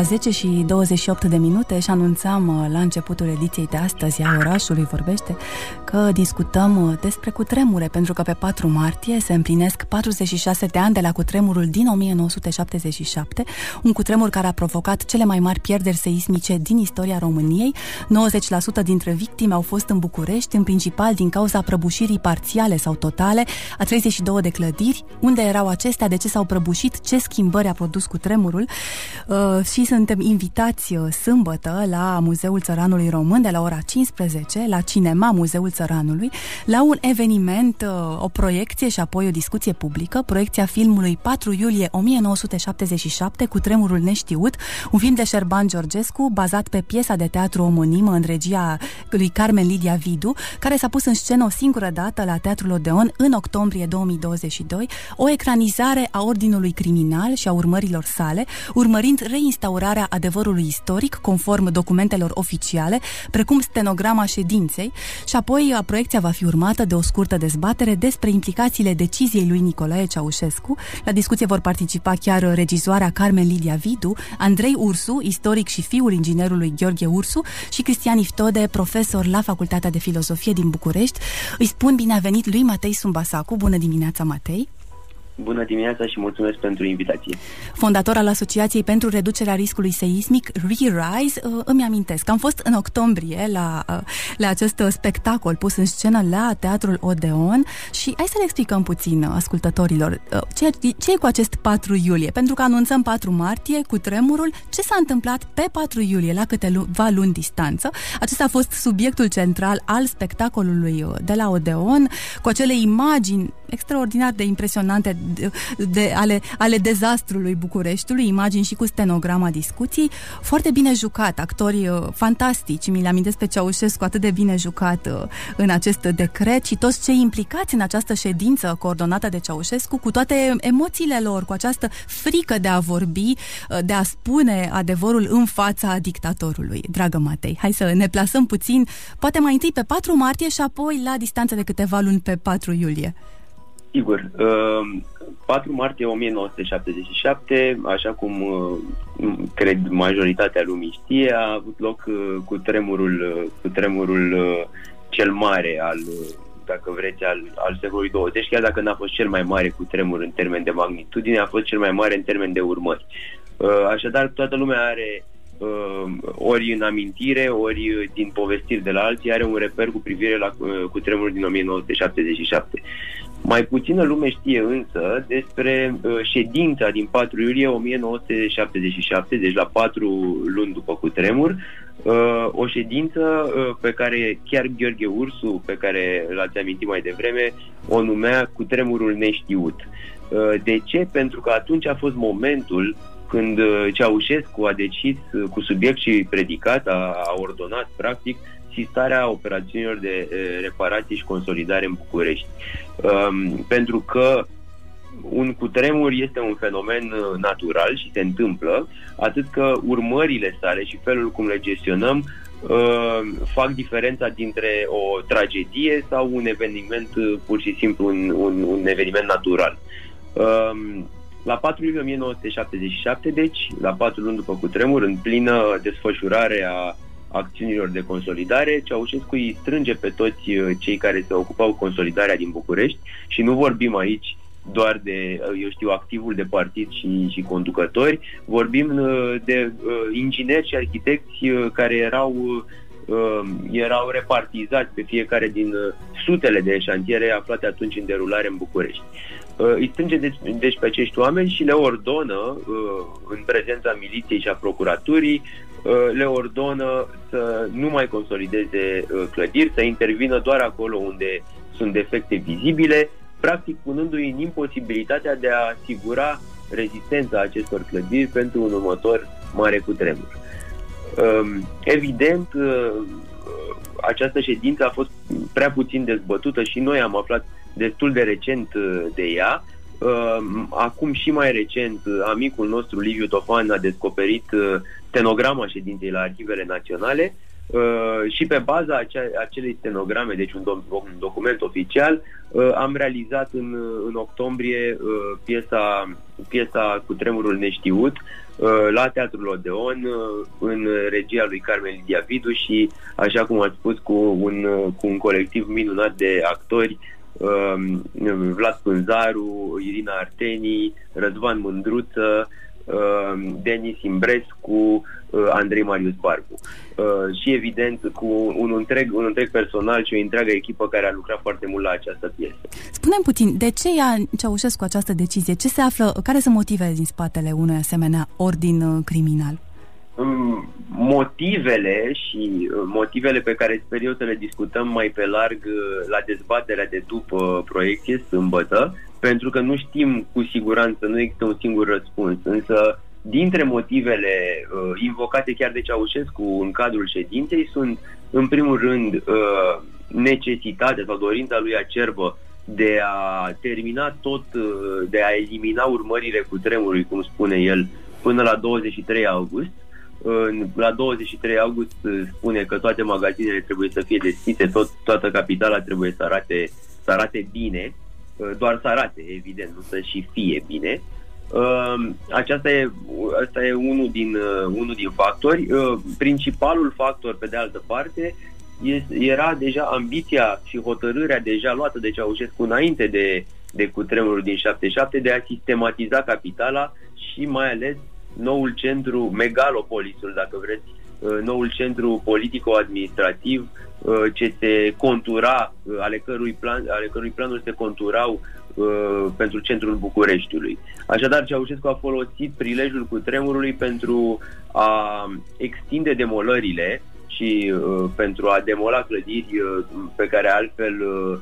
ora 10 și 28 de minute și anunțam uh, la începutul ediției de astăzi a orașului vorbește că discutăm uh, despre cutremure, pentru că pe 4 martie se împlinesc 46 de ani de la cutremurul din 1977, un cutremur care a provocat cele mai mari pierderi seismice din istoria României. 90% dintre victime au fost în București, în principal din cauza prăbușirii parțiale sau totale a 32 de clădiri. Unde erau acestea, de ce s-au prăbușit, ce schimbări a produs cutremurul uh, și suntem invitați uh, sâmbătă la Muzeul Țăranului Român de la ora 15, la Cinema Muzeul Țăranului, la un eveniment, uh, o proiecție și apoi o discuție publică, proiecția filmului 4 iulie 1977 cu Tremurul Neștiut, un film de Șerban Georgescu bazat pe piesa de teatru omonimă în regia lui Carmen Lidia Vidu, care s-a pus în scenă o singură dată la Teatrul Odeon în octombrie 2022, o ecranizare a Ordinului Criminal și a urmărilor sale, urmărind reinstaurarea instaurarea adevărului istoric conform documentelor oficiale, precum stenograma ședinței, și apoi proiecția va fi urmată de o scurtă dezbatere despre implicațiile deciziei lui Nicolae Ceaușescu. La discuție vor participa chiar regizoarea Carmen Lidia Vidu, Andrei Ursu, istoric și fiul inginerului Gheorghe Ursu, și Cristian Iftode, profesor la Facultatea de Filozofie din București. Îi spun bine a venit lui Matei Sumbasacu. Bună dimineața, Matei! Bună dimineața și mulțumesc pentru invitație. Fondator al Asociației pentru Reducerea Riscului Seismic, ReRise, uh, îmi amintesc că am fost în octombrie la, uh, la acest spectacol pus în scenă la Teatrul Odeon și hai să le explicăm puțin ascultătorilor uh, ce, ce e cu acest 4 iulie, pentru că anunțăm 4 martie cu tremurul, ce s-a întâmplat pe 4 iulie la câteva luni distanță. Acesta a fost subiectul central al spectacolului de la Odeon, cu acele imagini extraordinar de impresionante de, de, ale, ale dezastrului Bucureștiului, imagini și cu stenograma discuții, foarte bine jucat, actori uh, fantastici, mi-l amintesc pe Ceaușescu atât de bine jucat uh, în acest decret și toți cei implicați în această ședință coordonată de Ceaușescu, cu toate emoțiile lor, cu această frică de a vorbi, uh, de a spune adevărul în fața dictatorului. Dragă Matei, hai să ne plasăm puțin, poate mai întâi pe 4 martie și apoi la distanță de câteva luni pe 4 iulie. Sigur. 4 uh, martie 1977, așa cum uh, cred majoritatea lumii știe, a avut loc uh, cu tremurul, cu tremurul cel mare al dacă vreți, al, al secolului 20, chiar dacă n-a fost cel mai mare cu tremur în termen de magnitudine, a fost cel mai mare în termen de urmări. Așadar, toată lumea are ori în amintire, ori din povestiri de la alții, are un reper cu privire la cu tremurul din 1977. Mai puțină lume știe însă despre uh, ședința din 4 iulie 1977, deci la 4 luni după cutremur, uh, o ședință uh, pe care chiar Gheorghe Ursu, pe care l-ați amintit mai devreme, o numea cutremurul neștiut. Uh, de ce? Pentru că atunci a fost momentul când uh, Ceaușescu a decis uh, cu subiect și predicat, a, a ordonat practic sistarea operațiunilor de reparație și consolidare în București. Um, pentru că un cutremur este un fenomen uh, natural și se întâmplă, atât că urmările sale și felul cum le gestionăm uh, fac diferența dintre o tragedie sau un eveniment, uh, pur și simplu un, un, un eveniment natural. Uh, la 4 iulie 1977, deci, la 4 luni după cutremur, în plină desfășurare a acțiunilor de consolidare, Ceaușescu îi strânge pe toți uh, cei care se ocupau consolidarea din București și nu vorbim aici doar de, uh, eu știu, activul de partid și, și conducători, vorbim uh, de uh, ingineri și arhitecți care erau uh, erau repartizați pe fiecare din uh, sutele de șantiere aflate atunci în derulare în București. Uh, îi strânge deci, deci pe acești oameni și le ordonă, uh, în prezența miliției și a procuraturii, uh, le ordonă să nu mai consolideze clădiri, să intervină doar acolo unde sunt defecte vizibile, practic punându-i în imposibilitatea de a asigura rezistența acestor clădiri pentru un următor mare cutremur. Um, evident, această ședință a fost prea puțin dezbătută și noi am aflat destul de recent de ea. Acum și mai recent, amicul nostru Liviu Tofan a descoperit stenograma ședinței la Arhivele Naționale Uh, și pe baza acea, acelei stenograme, deci un, do- un document oficial, uh, am realizat în, în octombrie uh, piesa, piesa cu tremurul neștiut uh, la Teatrul Odeon, uh, în regia lui Carmen Lidia Vidu și, așa cum ați spus, cu un, uh, cu un colectiv minunat de actori, uh, Vlad Pânzaru, Irina Arteni, Răzvan Mândruță, uh, Denis Imbrescu, uh, Andrei Marius Barbu. Uh, și evident cu un întreg, un întreg personal și o întreagă echipă care a lucrat foarte mult la această piesă. Spunem puțin, de ce ia Ceaușescu această decizie? Ce se află, care sunt motivele din spatele unui asemenea ordin uh, criminal? Um, motivele și uh, motivele pe care sper eu să le discutăm mai pe larg la dezbaterea de după proiecție sâmbătă, pentru că nu știm cu siguranță, nu există un singur răspuns, însă dintre motivele uh, invocate chiar de Ceaușescu în cadrul ședinței sunt, în primul rând, uh, necesitatea sau dorința lui acerbă de a termina tot, uh, de a elimina urmările cu tremurului, cum spune el, până la 23 august. Uh, la 23 august uh, spune că toate magazinele trebuie să fie deschise, tot, toată capitala trebuie să arate, să arate bine, uh, doar să arate, evident, nu să și fie bine. Uh, Uh, aceasta e, asta e unul din, uh, unul din factori. Uh, principalul factor, pe de altă parte, este, era deja ambiția și hotărârea deja luată de Ceaușescu înainte de, de cutremurul din 77 de a sistematiza capitala și mai ales noul centru, megalopolisul, dacă vreți, uh, noul centru politico-administrativ uh, ce se contura, uh, ale cărui, plan, ale cărui planuri se conturau Uh, pentru centrul Bucureștiului. Așadar, Ceaușescu a folosit prilejul cu tremurului pentru a extinde demolările și uh, pentru a demola clădiri uh, pe care altfel uh,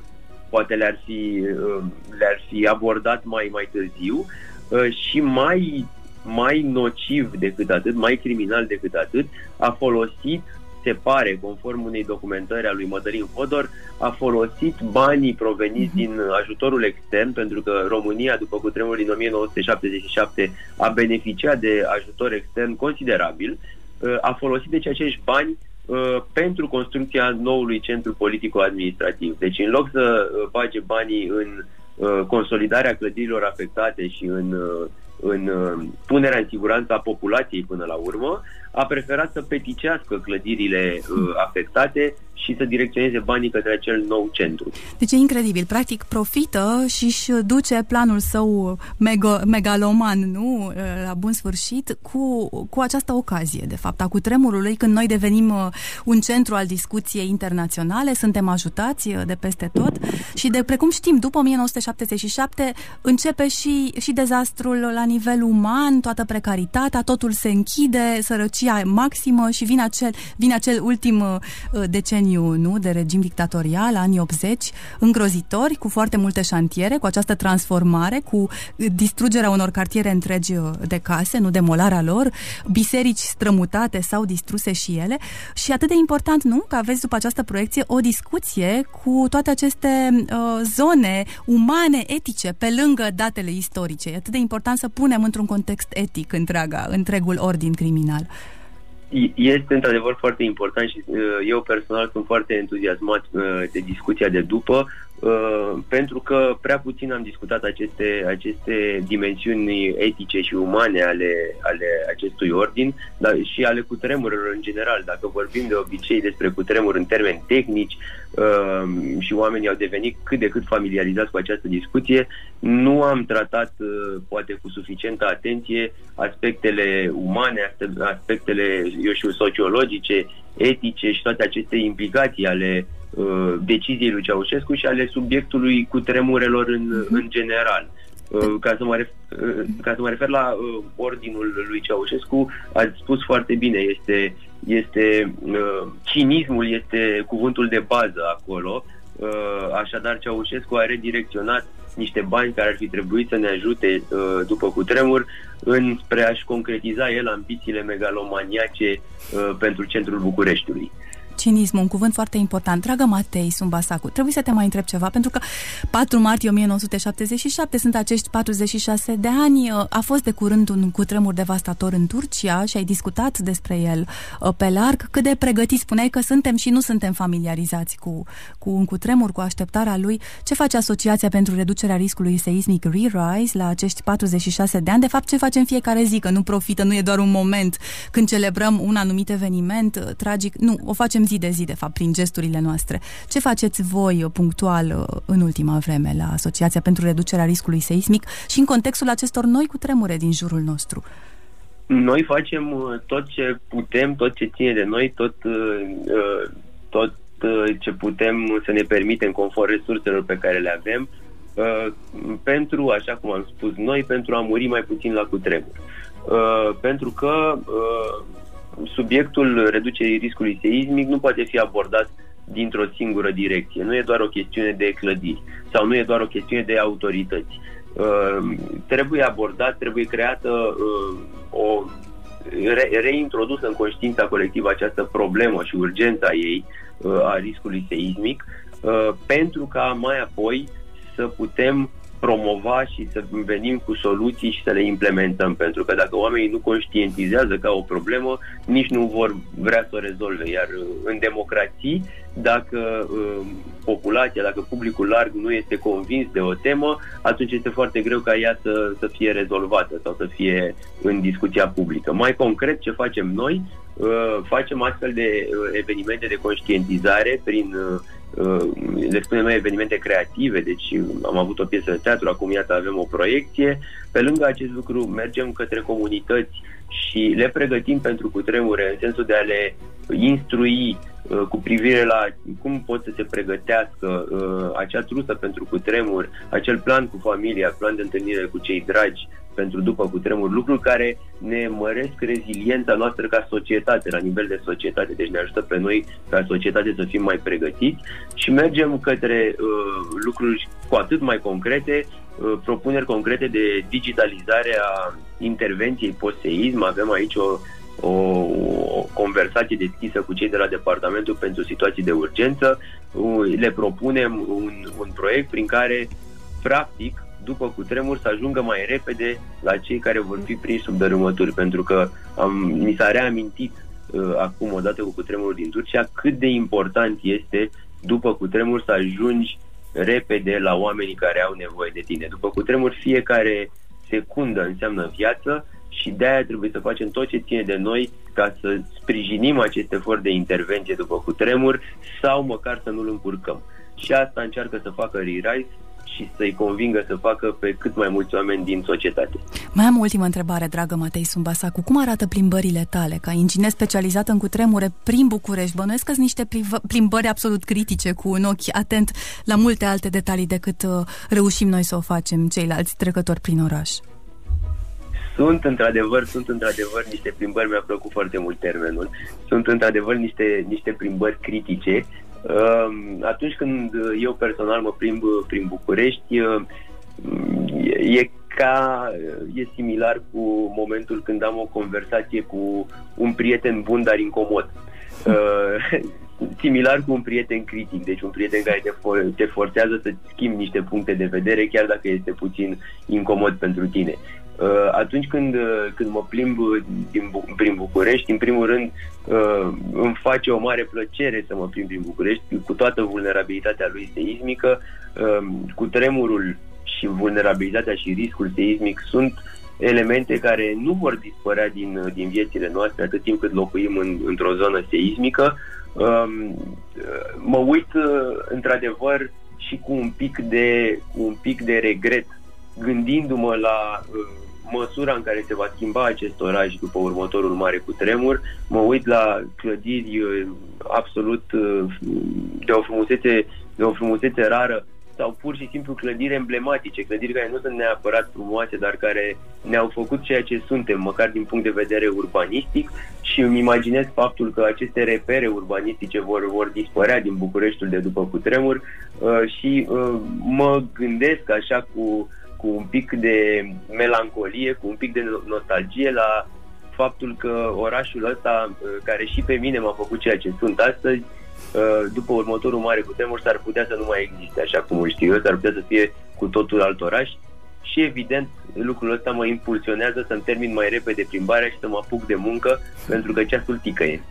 poate le-ar fi, uh, le-ar fi abordat mai, mai târziu uh, și mai, mai nociv decât atât, mai criminal decât atât, a folosit se pare, conform unei documentări a lui Mădălin Fodor, a folosit banii proveniți mhm. din ajutorul extern, pentru că România, după cutremurul din 1977, a beneficiat de ajutor extern considerabil, uh, a folosit deci acești bani uh, pentru construcția noului centru politico-administrativ. Deci în loc să uh, bage banii în consolidarea clădirilor afectate și în în punerea în siguranță a populației până la urmă, a preferat să peticească clădirile uh, afectate și să direcționeze banii către acel nou centru. Deci e incredibil. Practic profită și își duce planul său mega, megaloman, nu? La bun sfârșit, cu, cu această ocazie, de fapt, a cutremurului, când noi devenim uh, un centru al discuției internaționale, suntem ajutați uh, de peste tot și de, precum știm, după 1977 începe și, și dezastrul la nivel uman, toată precaritatea, totul se închide, sărăcia maximă și vine acel, vine acel ultim uh, deceniu deceniu nu, de regim dictatorial, anii 80, îngrozitori, cu foarte multe șantiere, cu această transformare, cu distrugerea unor cartiere întregi uh, de case, nu demolarea lor, biserici strămutate sau distruse și ele și atât de important, nu, că aveți după această proiecție o discuție cu toate aceste uh, zone umane, etice, pe lângă datele istorice. E atât de important să punem într-un context etic întreaga, întregul ordin criminal. Este într-adevăr foarte important și uh, eu personal sunt foarte entuziasmat uh, de discuția de după, Uh, pentru că prea puțin am discutat aceste, aceste dimensiuni etice și umane ale, ale acestui ordin dar și ale cutremurilor în general. Dacă vorbim de obicei despre cutremur în termeni tehnici uh, și oamenii au devenit cât de cât familiarizați cu această discuție, nu am tratat uh, poate cu suficientă atenție aspectele umane, aspectele, eu știu, sociologice, etice și toate aceste implicații ale uh, deciziei lui Ceaușescu și ale subiectului cu tremurelor în, mhm. în general. Uh, ca, să mă refer, uh, ca să mă refer la uh, ordinul lui Ceaușescu, ați spus foarte bine, este, este uh, cinismul este cuvântul de bază acolo, uh, așadar Ceaușescu a redirecționat niște bani care ar fi trebuit să ne ajute uh, după cutremur înspre a-și concretiza el ambițiile megalomaniace uh, pentru centrul Bucureștiului. Cinismul, un cuvânt foarte important. Dragă Matei Sumbasacu, trebuie să te mai întreb ceva, pentru că 4 martie 1977 sunt acești 46 de ani. A fost de curând un cutremur devastator în Turcia și ai discutat despre el uh, pe larg. Cât de pregătiți spuneai că suntem și nu suntem familiarizați cu, cu un cutremur, cu așteptarea lui. Ce face Asociația pentru reducerea riscului seismic Re-Rise la acești 46 de ani? De fapt, ce facem fiecare zi, că nu profită, nu e doar un moment când celebrăm un anumit eveniment uh, tragic. Nu, o facem zi de zi, de fapt, prin gesturile noastre. Ce faceți voi uh, punctual uh, în ultima vreme la Asociația pentru reducerea riscului seismic și în contextul acestor noi cu tremure din jurul nostru? Noi facem tot ce putem, tot ce ține de noi, tot, tot ce putem să ne permitem conform resurselor pe care le avem pentru, așa cum am spus noi, pentru a muri mai puțin la cutremur. Uh, pentru că uh, subiectul reducerii riscului seismic nu poate fi abordat dintr-o singură direcție. Nu e doar o chestiune de clădiri sau nu e doar o chestiune de autorități. Uh, trebuie abordat, trebuie creată uh, o re- reintrodusă în conștiința colectivă această problemă și urgența ei uh, a riscului seismic uh, pentru ca mai apoi să putem promova și să venim cu soluții și să le implementăm, pentru că dacă oamenii nu conștientizează ca o problemă, nici nu vor vrea să o rezolve. Iar uh, în democrații, dacă uh, populația, dacă publicul larg nu este convins de o temă, atunci este foarte greu ca ea să, să fie rezolvată sau să fie în discuția publică. Mai concret, ce facem noi? Uh, facem astfel de uh, evenimente de conștientizare prin uh, Uh, le spunem noi evenimente creative, deci am avut o piesă de teatru, acum iată avem o proiecție. Pe lângă acest lucru mergem către comunități și le pregătim pentru cutremure în sensul de a le instrui uh, cu privire la cum pot să se pregătească uh, acea trusă pentru cutremur, acel plan cu familia, plan de întâlnire cu cei dragi, pentru după cu tremur, lucruri care ne măresc reziliența noastră ca societate, la nivel de societate, deci ne ajută pe noi ca societate să fim mai pregătiți și mergem către uh, lucruri cu atât mai concrete, uh, propuneri concrete de digitalizare a intervenției post-seism. Avem aici o, o, o conversație deschisă cu cei de la Departamentul pentru Situații de Urgență. Uh, le propunem un, un proiect prin care, practic, după cutremur să ajungă mai repede la cei care vor fi prinși sub dărâmături, pentru că am, mi s-a reamintit uh, acum, odată cu cutremurul din Turcia, cât de important este după cutremur să ajungi repede la oamenii care au nevoie de tine. După cutremur, fiecare secundă înseamnă viață și de-aia trebuie să facem tot ce ține de noi ca să sprijinim acest efort de intervenție după cutremur sau măcar să nu-l încurcăm. Și asta încearcă să facă Re-Rise și să-i convingă să facă pe cât mai mulți oameni din societate. Mai am o ultimă întrebare, dragă Matei Sumbasacu. Cum arată plimbările tale ca inginer specializat în cutremure prin București? Bănuiesc că niște plimbări absolut critice, cu un ochi atent la multe alte detalii decât uh, reușim noi să o facem ceilalți trecători prin oraș. Sunt într-adevăr, sunt într-adevăr niște plimbări, mi-a plăcut foarte mult termenul, sunt într-adevăr niște, niște plimbări critice Ehm, atunci când eu personal mă plimb prin București, e ca, e similar cu momentul când am o conversație cu un prieten bun, dar incomod. Ehm, similar cu un prieten critic, deci un prieten care te, for- te forțează să schimbi niște puncte de vedere, chiar dacă este puțin incomod pentru tine. Uh, atunci când, uh, când mă plimb din, prin București, în primul rând uh, îmi face o mare plăcere să mă plimb prin București cu toată vulnerabilitatea lui seismică, cu tremurul și vulnerabilitatea și riscul seismic sunt elemente care nu vor dispărea din, din viețile noastre atât timp cât locuim în, într-o zonă seismică. Um, mă uit într-adevăr și cu un pic de, cu un pic de regret gândindu-mă la măsura în care se va schimba acest oraș după următorul mare cutremur. Mă uit la clădiri uh, absolut uh, de o frumusețe, de o frumusețe rară sau pur și simplu clădiri emblematice, clădiri care nu sunt neapărat frumoase, dar care ne-au făcut ceea ce suntem, măcar din punct de vedere urbanistic și îmi imaginez faptul că aceste repere urbanistice vor, vor dispărea din Bucureștiul de după cutremur uh, și uh, mă gândesc așa cu cu un pic de melancolie, cu un pic de nostalgie la faptul că orașul ăsta, uh, care și pe mine m-a făcut ceea ce sunt astăzi, uh, după următorul mare cutremur s-ar putea să nu mai existe așa cum îl știu eu, s-ar putea să fie cu totul alt oraș și evident lucrul ăsta mă impulsionează să-mi termin mai repede plimbarea și să mă apuc de muncă pentru că ceasul ticăie.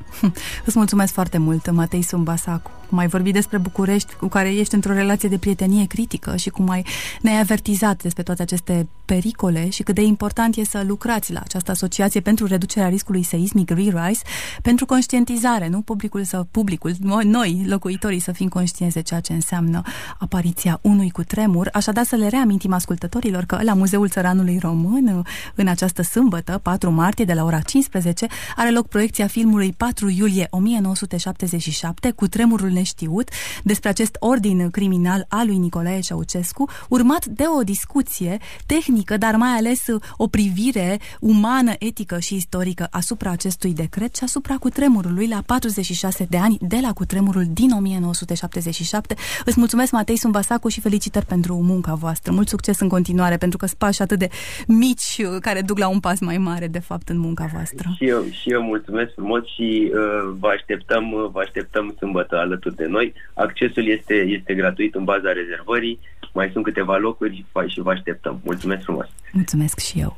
Îți mulțumesc foarte mult, Matei Sumbasacu. Cum ai vorbit despre București, cu care ești într-o relație de prietenie critică și cum ai ne-ai avertizat despre toate aceste pericole și cât de important e să lucrați la această asociație pentru reducerea riscului seismic Re-Rise, pentru conștientizare, nu? Publicul să, publicul, noi, locuitorii, să fim conștienți de ceea ce înseamnă apariția unui cutremur. Așadar să le reamintim ascultătorilor că la Muzeul Țăranului Român, în această sâmbătă, 4 martie, de la ora 15, are loc proiecția filmului 4 iulie 1977, cu tremurul neștiut, despre acest ordin criminal al lui Nicolae Ceaucescu, urmat de o discuție tehnică, dar mai ales o privire umană, etică și istorică asupra acestui decret și asupra cutremurului la 46 de ani de la cutremurul din 1977. Îți mulțumesc, Matei Sumbasacu, și felicitări pentru munca voastră. Mult succes în continuare, pentru că sunt pași atât de mici care duc la un pas mai mare, de fapt, în munca voastră. Și eu, și eu mulțumesc frumos și uh, vă așteptăm, vă așteptăm sâmbătă alături de noi. Accesul este, este gratuit în baza rezervării. Mai sunt câteva locuri și vă așteptăm. Mulțumesc frumos! Mulțumesc și eu!